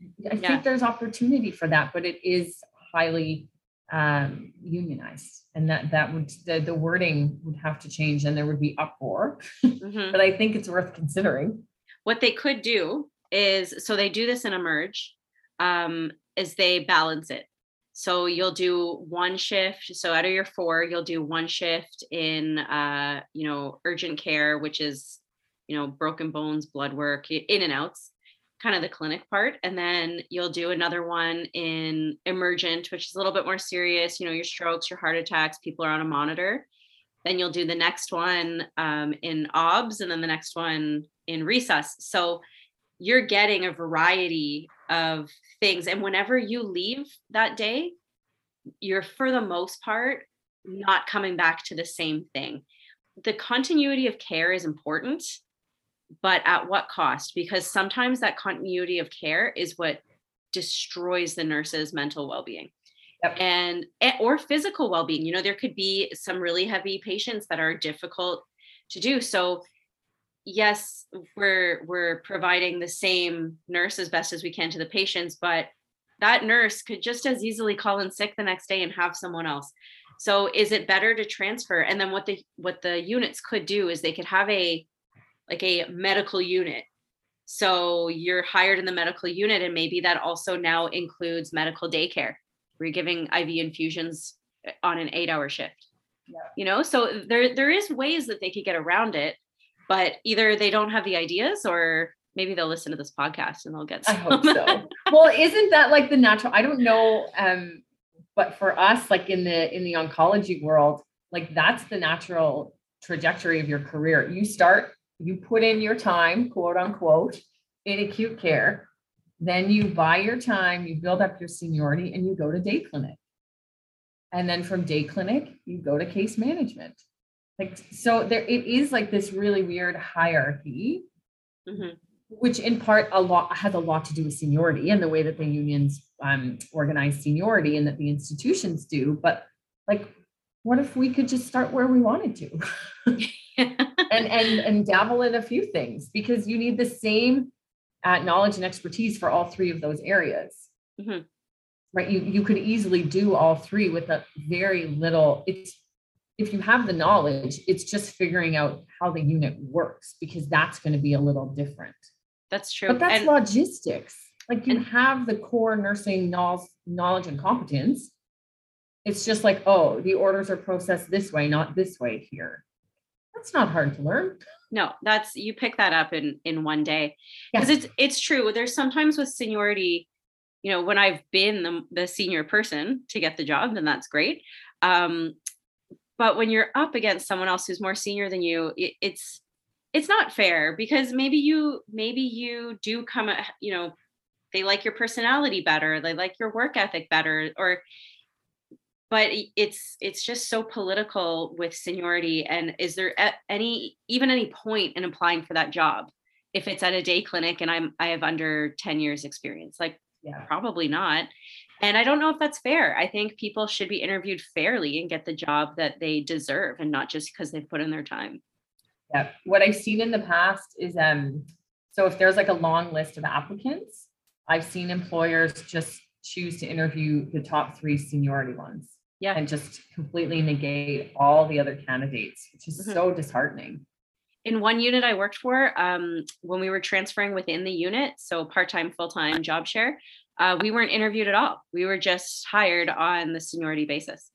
I yeah. think there's opportunity for that, but it is highly um, unionized. And that that would the, the wording would have to change and there would be uproar. Mm-hmm. but i think it's worth considering. What they could do is so they do this in emerge um, is they balance it. So you'll do one shift so out of your four you'll do one shift in uh, you know urgent care which is you know broken bones blood work in and outs kind of the clinic part and then you'll do another one in emergent which is a little bit more serious you know your strokes your heart attacks people are on a monitor. Then you'll do the next one um, in obs and then the next one in resus. So you're getting a variety of things and whenever you leave that day you're for the most part not coming back to the same thing. The continuity of care is important but at what cost? Because sometimes that continuity of care is what destroys the nurse's mental well-being. Yep. and eh, or physical well-being you know there could be some really heavy patients that are difficult to do so yes we're we're providing the same nurse as best as we can to the patients but that nurse could just as easily call in sick the next day and have someone else so is it better to transfer and then what the what the units could do is they could have a like a medical unit. So you're hired in the medical unit, and maybe that also now includes medical daycare. We're giving IV infusions eh, on an eight-hour shift. Yeah. You know, so there there is ways that they could get around it, but either they don't have the ideas or maybe they'll listen to this podcast and they'll get some. I hope so. well, isn't that like the natural? I don't know, um, but for us, like in the in the oncology world, like that's the natural trajectory of your career. You start you put in your time, quote unquote, in acute care. Then you buy your time, you build up your seniority, and you go to day clinic. And then from day clinic, you go to case management. Like so, there it is like this really weird hierarchy, mm-hmm. which in part a lot has a lot to do with seniority and the way that the unions um, organize seniority and that the institutions do. But like, what if we could just start where we wanted to? and and and dabble in a few things because you need the same uh, knowledge and expertise for all three of those areas. Mm-hmm. Right? You you could easily do all three with a very little. It's if you have the knowledge, it's just figuring out how the unit works because that's going to be a little different. That's true. But that's and, logistics. Like you and, have the core nursing knowledge, knowledge and competence. It's just like, oh, the orders are processed this way, not this way here. That's not hard to learn. No, that's you pick that up in in one day. Because it's it's true. There's sometimes with seniority, you know, when I've been the, the senior person to get the job, then that's great. Um, but when you're up against someone else who's more senior than you, it, it's it's not fair because maybe you maybe you do come you know they like your personality better they like your work ethic better or but it's it's just so political with seniority and is there any even any point in applying for that job? If it's at a day clinic and i'm i have under 10 years experience like yeah. probably not. And i don't know if that's fair. I think people should be interviewed fairly and get the job that they deserve and not just because they've put in their time. Yeah what i've seen in the past is um so if there's like a long list of applicants i've seen employers just choose to interview the top three seniority ones Yeah. and just completely negate all the other candidates, which is Mhm. so disheartening. in one unit I worked for, um, when we were transferring within the unit, so part time, full time job share, uh, we weren't interviewed at all. We were just hired on the seniority basis.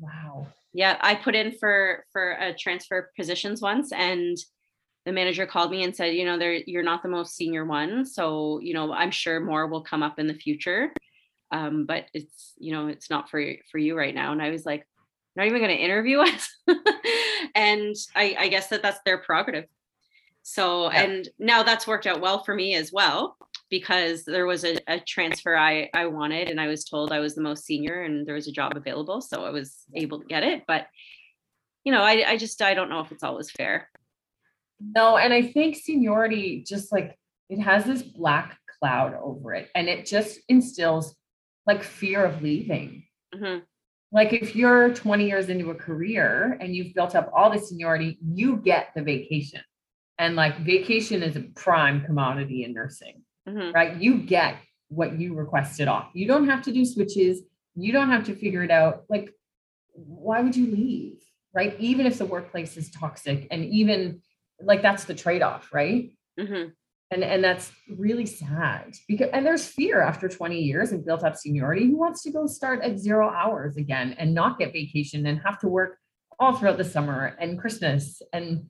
Wow. Yeah, I put in for for a transfer positions once, and the manager called me and said, you know, there you're not the most senior one, so you know, I'm sure more will come up in the future, um, but it's you know, it's not for for you right now. And I was like, not even going to interview us, and I, I guess that that's their prerogative. So, Yeah. and now that's worked out well for me as well because there was a, a transfer I, I wanted and I was told I was the most senior and there was a job available. So I was able to get it. But, you know, I, I just, I don't know if it's always fair. No, and I think seniority just like it has this black cloud over it and it just instills like fear of leaving. Mhm. Like if you're 20 years into a career and you've built up all the seniority, you get the vacation. And like vacation is a prime commodity in nursing, Mhm. right? You get what you requested off. You don't have to do switches. You don't have to figure it out. Like, why would you leave? Right? Even if the workplace is toxic and even like that's the trade-off, right? Mhm. And and that's really sad because and there's fear after 20 years and built up seniority. Who wants to go start at zero hours again and not get vacation and have to work all throughout the summer and Christmas and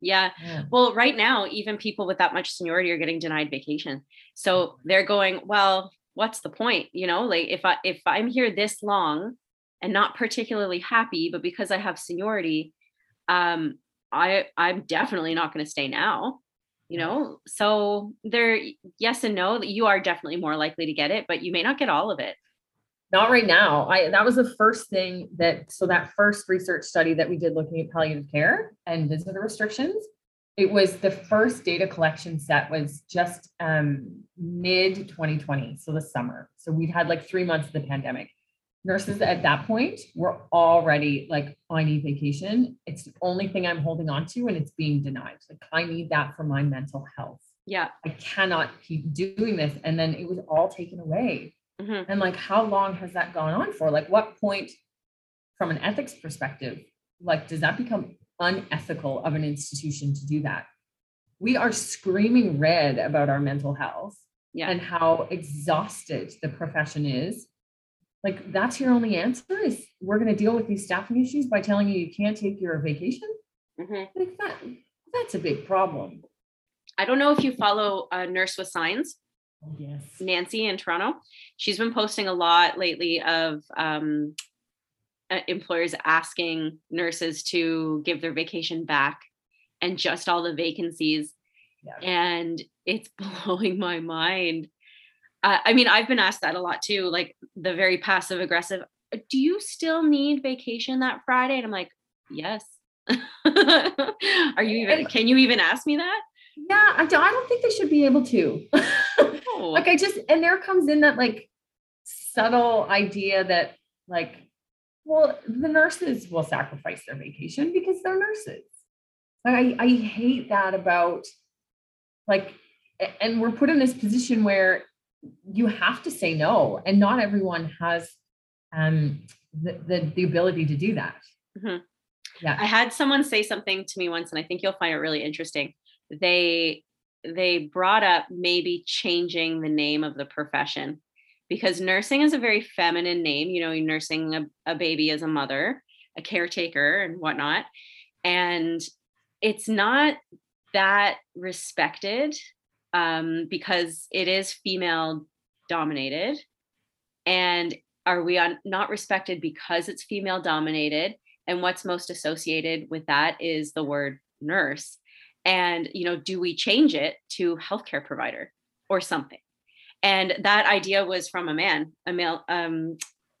Yeah. yeah. Well, right now, even people with that much seniority are getting denied vacation. So they're going, well, what's the point? You know, like if I if I'm here this long and not particularly happy, but because I have seniority, um, I I'm definitely not going to stay now. You know, so there, yes and no. You are definitely more likely to get it, but you may not get all of it. Not right now. I that was the first thing that so that first research study that we did looking at palliative care and visitor restrictions. It was the first data collection set was just um, mid 2020, so the summer. So we'd had like three months of the pandemic. Nurses at that point were already like, I need vacation. It's the only thing I'm holding on to, and it's being denied. Like I need that for my mental health. Yeah. I cannot keep doing this. And then it was all taken away. Mhm. And like, how long has that gone on for? Like, what point, from an ethics perspective, like, does that become unethical of an institution to do that? We are screaming red about our mental health Yeah. and how exhausted the profession is. Like, that's your only answer is we're going to deal with these staffing issues by telling you you can't take your vacation. Mhm. Like that, that's a big problem. I don't know if you follow uh, Nurse with Signs. Yes. Nancy in Toronto. She's been posting a lot lately of um, uh, employers asking nurses to give their vacation back and just all the vacancies. Yeah. And it's blowing my mind. Uh, I mean, I've been asked that a lot too, like the very passive aggressive. "Uh, Do you still need vacation that Friday? And I'm like, yes. Are you even? Can you even ask me that? Yeah, I don't, I don't think they should be able to. No. like I just and there comes in that like subtle idea that like well the nurses will sacrifice their vacation because they're nurses. Like I, I hate that about like and we're put in this position where you have to say no and not everyone has um the the, the ability to do that. Mhm. Yeah. I had someone say something to me once, and I think you'll find it really interesting. They they brought up maybe changing the name of the profession because nursing is a very feminine name. You know, you're nursing a, a baby as a mother, a caretaker, and whatnot. And it's not that respected um, because it is female dominated. And are we on, not respected because it's female dominated? and what's most associated with that is the word nurse and you know do we change it to healthcare provider or something and that idea was from a man a male um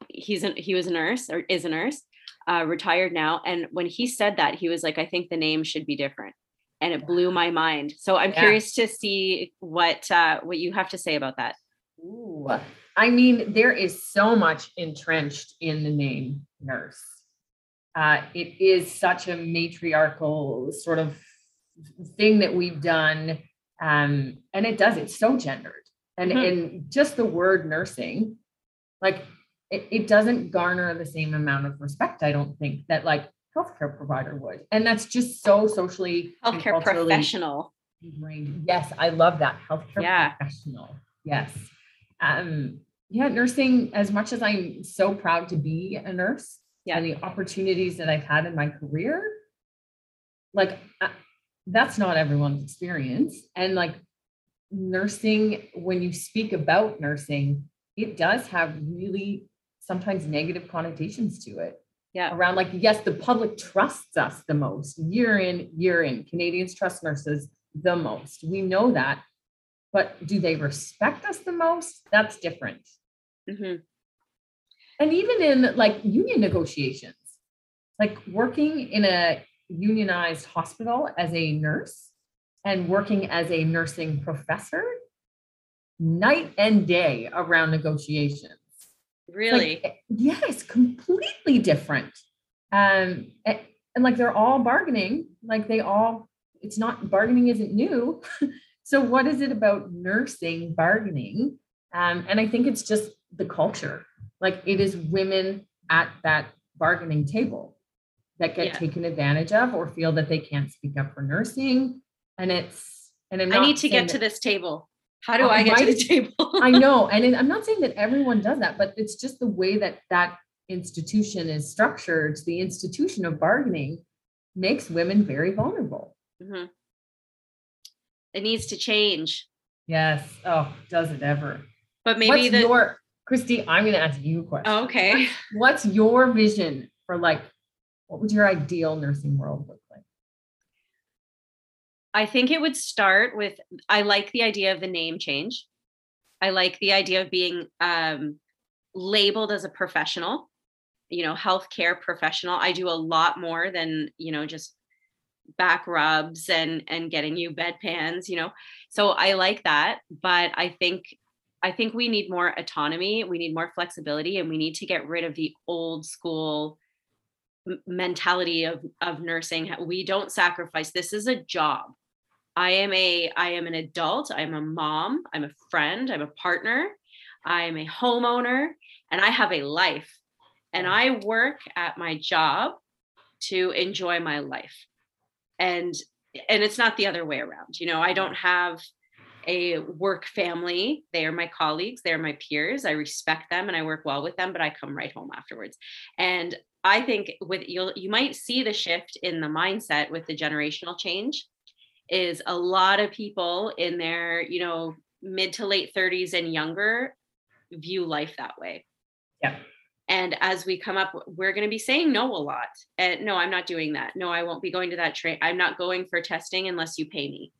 he's a, he was a nurse or is a nurse uh, retired now and when he said that he was like i think the name should be different and it blew my mind so i'm Yeah. curious to see what uh what you have to say about that Ooh, I mean, there is so much entrenched in the name nurse. Uh, it is such a matriarchal sort of thing that we've done. Um, and it does, it's so gendered. And, Mhm. and just the word nursing, like it, it doesn't garner the same amount of respect, I don't think, that like healthcare provider would. And that's just so socially Healthcare professional. ingrained. Yes, I love that. Healthcare Yeah. professional. Yes. Um, yeah, nursing, as much as I'm so proud to be a nurse Yeah. and the opportunities that I've had in my career, like uh, that's not everyone's experience. And like nursing, when you speak about nursing, it does have really sometimes negative connotations to it. Yeah. Around like, yes, the public trusts us the most year in, year in. Canadians trust nurses the most. We know that. But do they respect us the most? That's different. Mhm. And even in like union negotiations, like working in a unionized hospital as a nurse and working as a nursing professor, night and day around negotiations. Really? Like, yes, completely different. Um, and, and like they're all bargaining, like they all, it's not bargaining isn't new. so what is it about nursing bargaining? Um, and I think it's just the culture. Like it is women at that bargaining table that get Yeah. taken advantage of or feel that they can't speak up for nursing. And it's and I need to get that- to this table. How do Oh, I get to the table? I know, and I'm not saying that everyone does that, but it's just the way that that institution is structured. The institution of bargaining makes women very vulnerable. Mhm. It needs to change. Yes. Oh, does it ever? But maybe What's the your Christy? I'm going to ask you a question. Oh, okay. What's your vision for like? What would your ideal nursing world look like? I think it would start with I like the idea of the name change. I like the idea of being um, labeled as a professional, you know, healthcare professional. I do a lot more than, you know, just back rubs and and getting you bedpans, you know. So I like that, but I think I think we need more autonomy, we need more flexibility and we need to get rid of the old school mentality of of nursing we don't sacrifice this is a job i am a i am an adult. I'm a mom. I'm a friend. I'm a partner. I'm a homeowner and i have a life. And i work at my job to enjoy my life. And and it's not the other way around. You know i don't have a work family. They are my colleagues. They're my peers. I respect them and i work well with them but i come right home afterwards. And I think with you'll you might see the shift in the mindset with the generational change is a lot of people in their, you know, mid to late 30s and younger view life that way. Yeah. And as we come up, we're going to be saying no a lot. And no, I'm not doing that. No, I won't be going to that train. I'm not going for testing unless you pay me.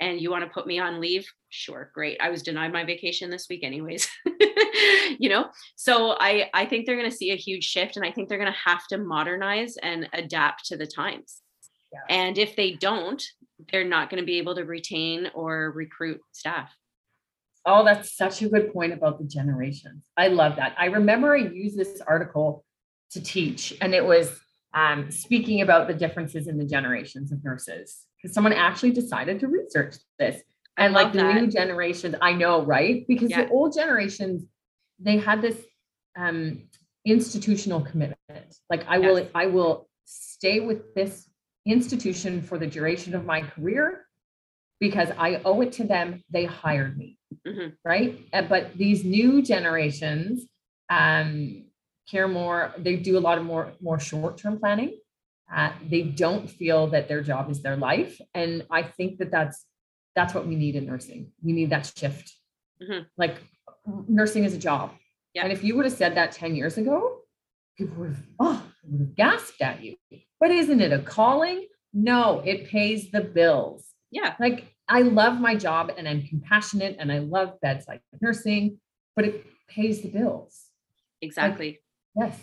And you want to put me on leave? Sure, great. I was denied my vacation this week, anyways. you know, so I I think they're going to see a huge shift, and I think they're going to have to modernize and adapt to the times. Yeah. And if they don't, they're not going to be able to retain or recruit staff. Oh, that's such a good point about the generations. I love that. I remember I used this article to teach, and it was um, speaking about the differences in the generations of nurses because someone actually decided to research this. And like the that. new generations, I know, right? Because Yeah. the old generations, they had this um, institutional commitment. Like I will, I will stay with this institution for the duration of my career because I owe it to them. They hired me Mhm. right? But these new generations um, care more. They do a lot of more more short term planning. Uh, they don't feel that their job is their life, and I think that that's that's what we need in nursing. We need that shift. Mhm. Like nursing is a job, Yeah. and if you would have said that ten years ago, people would have oh would have gasped at you. But isn't it a calling? No, it pays the bills Yeah. like I love my job and I'm compassionate and I love bedside nursing, but it pays the bills. Exactly. Yes.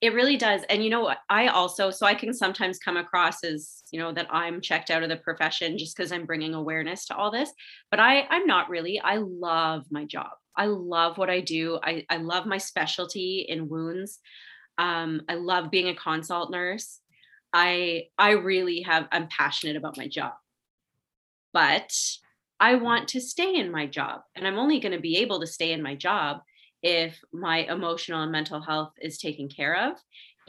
It really does. And you know what? I also, so I can sometimes come across as, you know, that I'm checked out of the profession just because I'm bringing awareness to all this. But I, I'm not really. I love my job. I love what I do. I, I love my specialty in wounds. Um, I love being a consult nurse. I, I really have, I'm passionate about my job. But I want to stay in my job. And I'm only going to be able to stay in my job if my emotional and mental health is taken care of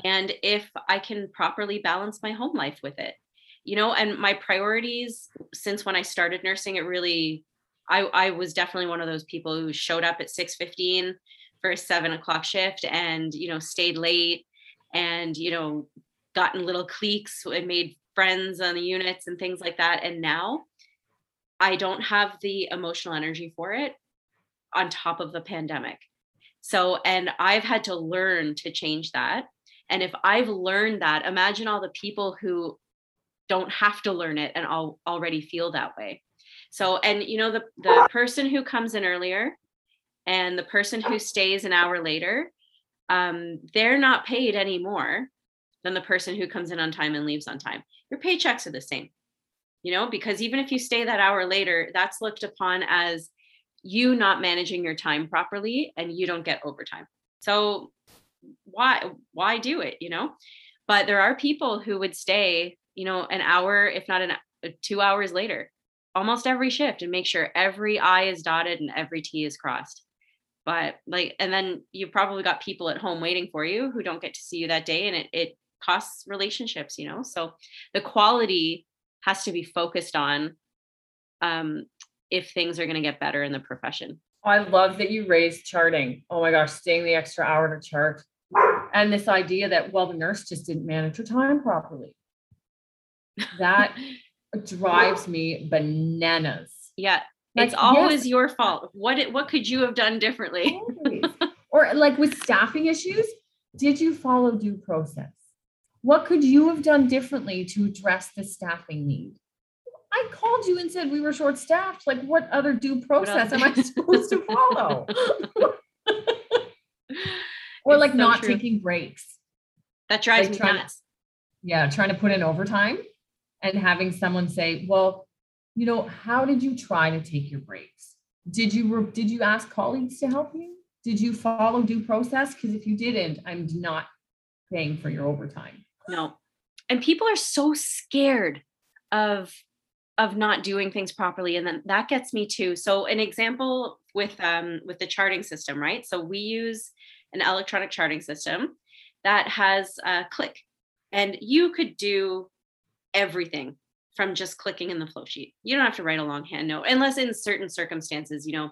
and if I can properly balance my home life with it. You know, and my priorities since when I started nursing, it really I, I was definitely one of those people who showed up at 6:15 for a seven o'clock shift and you know stayed late and you know gotten little cliques and made friends on the units and things like that. And now I don't have the emotional energy for it on top of the pandemic. So, and I've had to learn to change that. And if I've learned that, imagine all the people who don't have to learn it and all already feel that way. So, and you know, the, the person who comes in earlier and the person who stays an hour later, um, they're not paid any more than the person who comes in on time and leaves on time. Your paychecks are the same, you know, because even if you stay that hour later, that's looked upon as you not managing your time properly and you don't get overtime. So why why do it, you know? But there are people who would stay, you know, an hour if not an uh, 2 hours later almost every shift and make sure every i is dotted and every t is crossed. But like and then you've probably got people at home waiting for you who don't get to see you that day and it it costs relationships, you know? So the quality has to be focused on um, if things are going to get better in the profession. I love that you raised charting. Oh my gosh, staying the extra hour to chart. And this idea that, well, the nurse just didn't manage her time properly. That drives me bananas. Yeah. Like, it's always yes. your fault. What what could you have done differently? or like with staffing issues, did you follow due process? What could you have done differently to address the staffing need? I called you and said we were short staffed. Like, what other due process am I supposed to follow? or like so not true. taking breaks. That drives like me nuts. Yeah, trying to put in overtime and having someone say, "Well, you know, how did you try to take your breaks? Did you did you ask colleagues to help you? Did you follow due process? Because if you didn't, I'm not paying for your overtime." No. And people are so scared of of not doing things properly and then that gets me too. so an example with um with the charting system right so we use an electronic charting system that has a click and you could do everything from just clicking in the flow sheet you don't have to write a longhand note unless in certain circumstances you know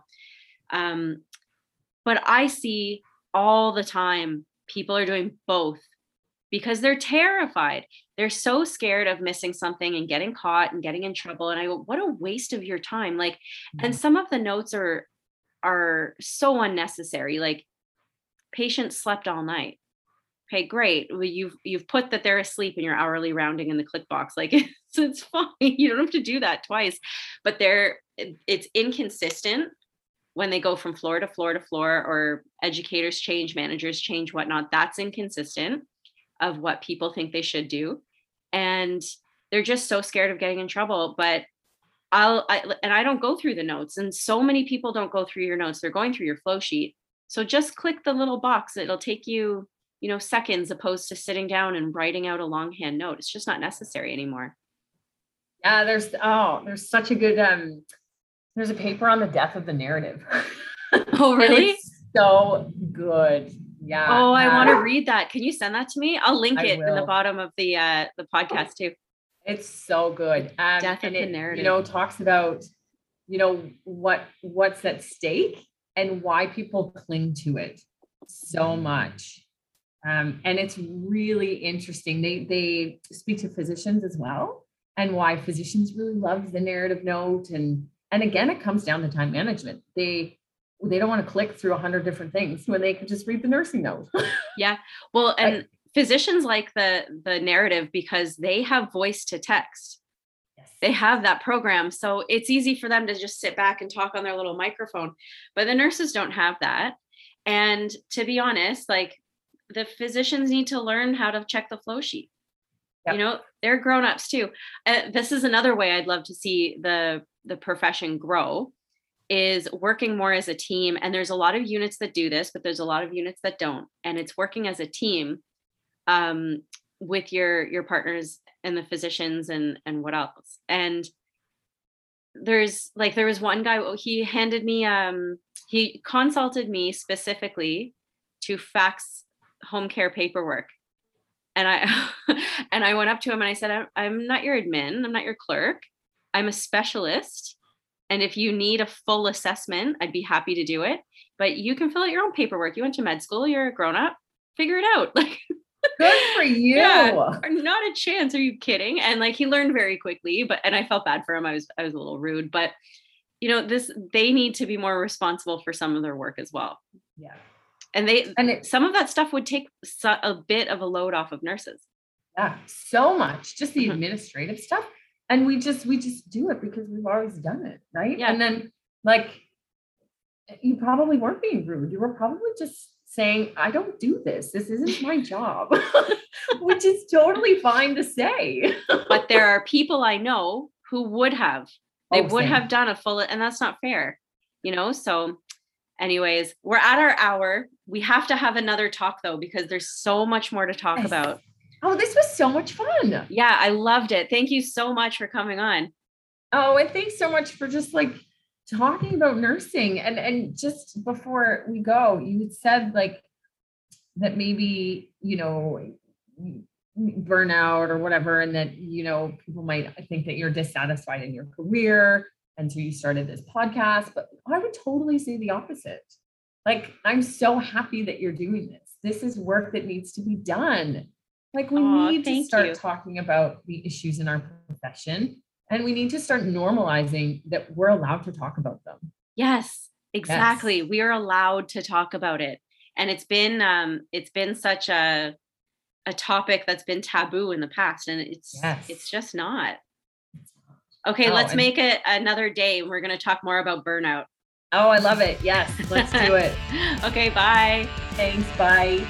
um but i see all the time people are doing both because they're terrified. They're so scared of missing something and getting caught and getting in trouble. And I go, what a waste of your time. Like, mm-hmm. and some of the notes are are so unnecessary. Like, patient slept all night. Okay, great. Well, you've you've put that they're asleep in your hourly rounding in the click box. Like it's, it's fine. You don't have to do that twice. But they're it's inconsistent when they go from floor to floor to floor or educators change, managers change, whatnot. That's inconsistent of what people think they should do. And they're just so scared of getting in trouble but i'll I, and i don't go through the notes and so many people don't go through your notes. They're going through your flow sheet. So just click the little box it'll take you you know seconds opposed to sitting down and writing out a longhand note. It's just not necessary anymore. Yeah there's oh there's such a good um there's a paper on the death of the narrative. Oh really? So good yeah. Oh, I want to read that. Can you send that to me? I'll link it in the bottom of the uh the podcast too. It's so good. Um, Death of the it, narrative. You know, talks about you know what what's at stake and why people cling to it so much. Um, and it's really interesting. They they speak to physicians as well, and why physicians really love the narrative note. And and again, it comes down to time management. They they don't want to click through a hundred different things when they could just read the nursing note. yeah. Well, and physicians like the the narrative because they have voice to text. Yes. They have that program. So it's easy for them to just sit back and talk on their little microphone. But the nurses don't have that. And to be honest, like the physicians need to learn how to check the flow sheet. Yep. You know, they're grown-ups too. Uh, this is another way I'd love to see the the profession grow is working more as a team and there's a lot of units that do this but there's a lot of units that don't and it's working as a team um, with your your partners and the physicians and and what else. And there's like there was one guy he handed me um he consulted me specifically to fax home care paperwork. And i and i went up to him and i said I'm, I'm not your admin i'm not your clerk. I'm a specialist and if you need a full assessment i'd be happy to do it but you can fill out your own paperwork you went to med school you're a grown-up figure it out like Good for you. Yeah, not a chance. Are you kidding? And like he learned very quickly, but and I felt bad for him. I was I was a little rude, but you know, this they need to be more responsible for some of their work as well. Yeah. And they and it, some of that stuff would take a bit of a load off of nurses. Yeah, so much. Just the mm-hmm. administrative stuff. And we just we just do it because we've always done it, right? Yeah. And then like you probably weren't being rude. You were probably just saying, I don't do this. This isn't my job, which is totally fine to say. but there are people I know who would have, they oh, would same. have done a full, and that's not fair, you know? So, anyways, we're at our hour. We have to have another talk though, because there's so much more to talk yes. about. Oh, this was so much fun. Yeah, I loved it. Thank you so much for coming on. Oh, and thanks so much for just like talking about nursing and and just before we go you said like that maybe you know burnout or whatever and that you know people might think that you're dissatisfied in your career and so you started this podcast but i would totally say the opposite like i'm so happy that you're doing this this is work that needs to be done like we Aww, need to start you. talking about the issues in our profession and we need to start normalizing that we're allowed to talk about them. Yes, exactly. Yes. We are allowed to talk about it. And it's been um it's been such a a topic that's been taboo in the past and it's yes. it's just not. Okay, oh, let's and- make it another day. We're going to talk more about burnout. Oh, I love it. Yes, let's do it. okay, bye. Thanks. Bye.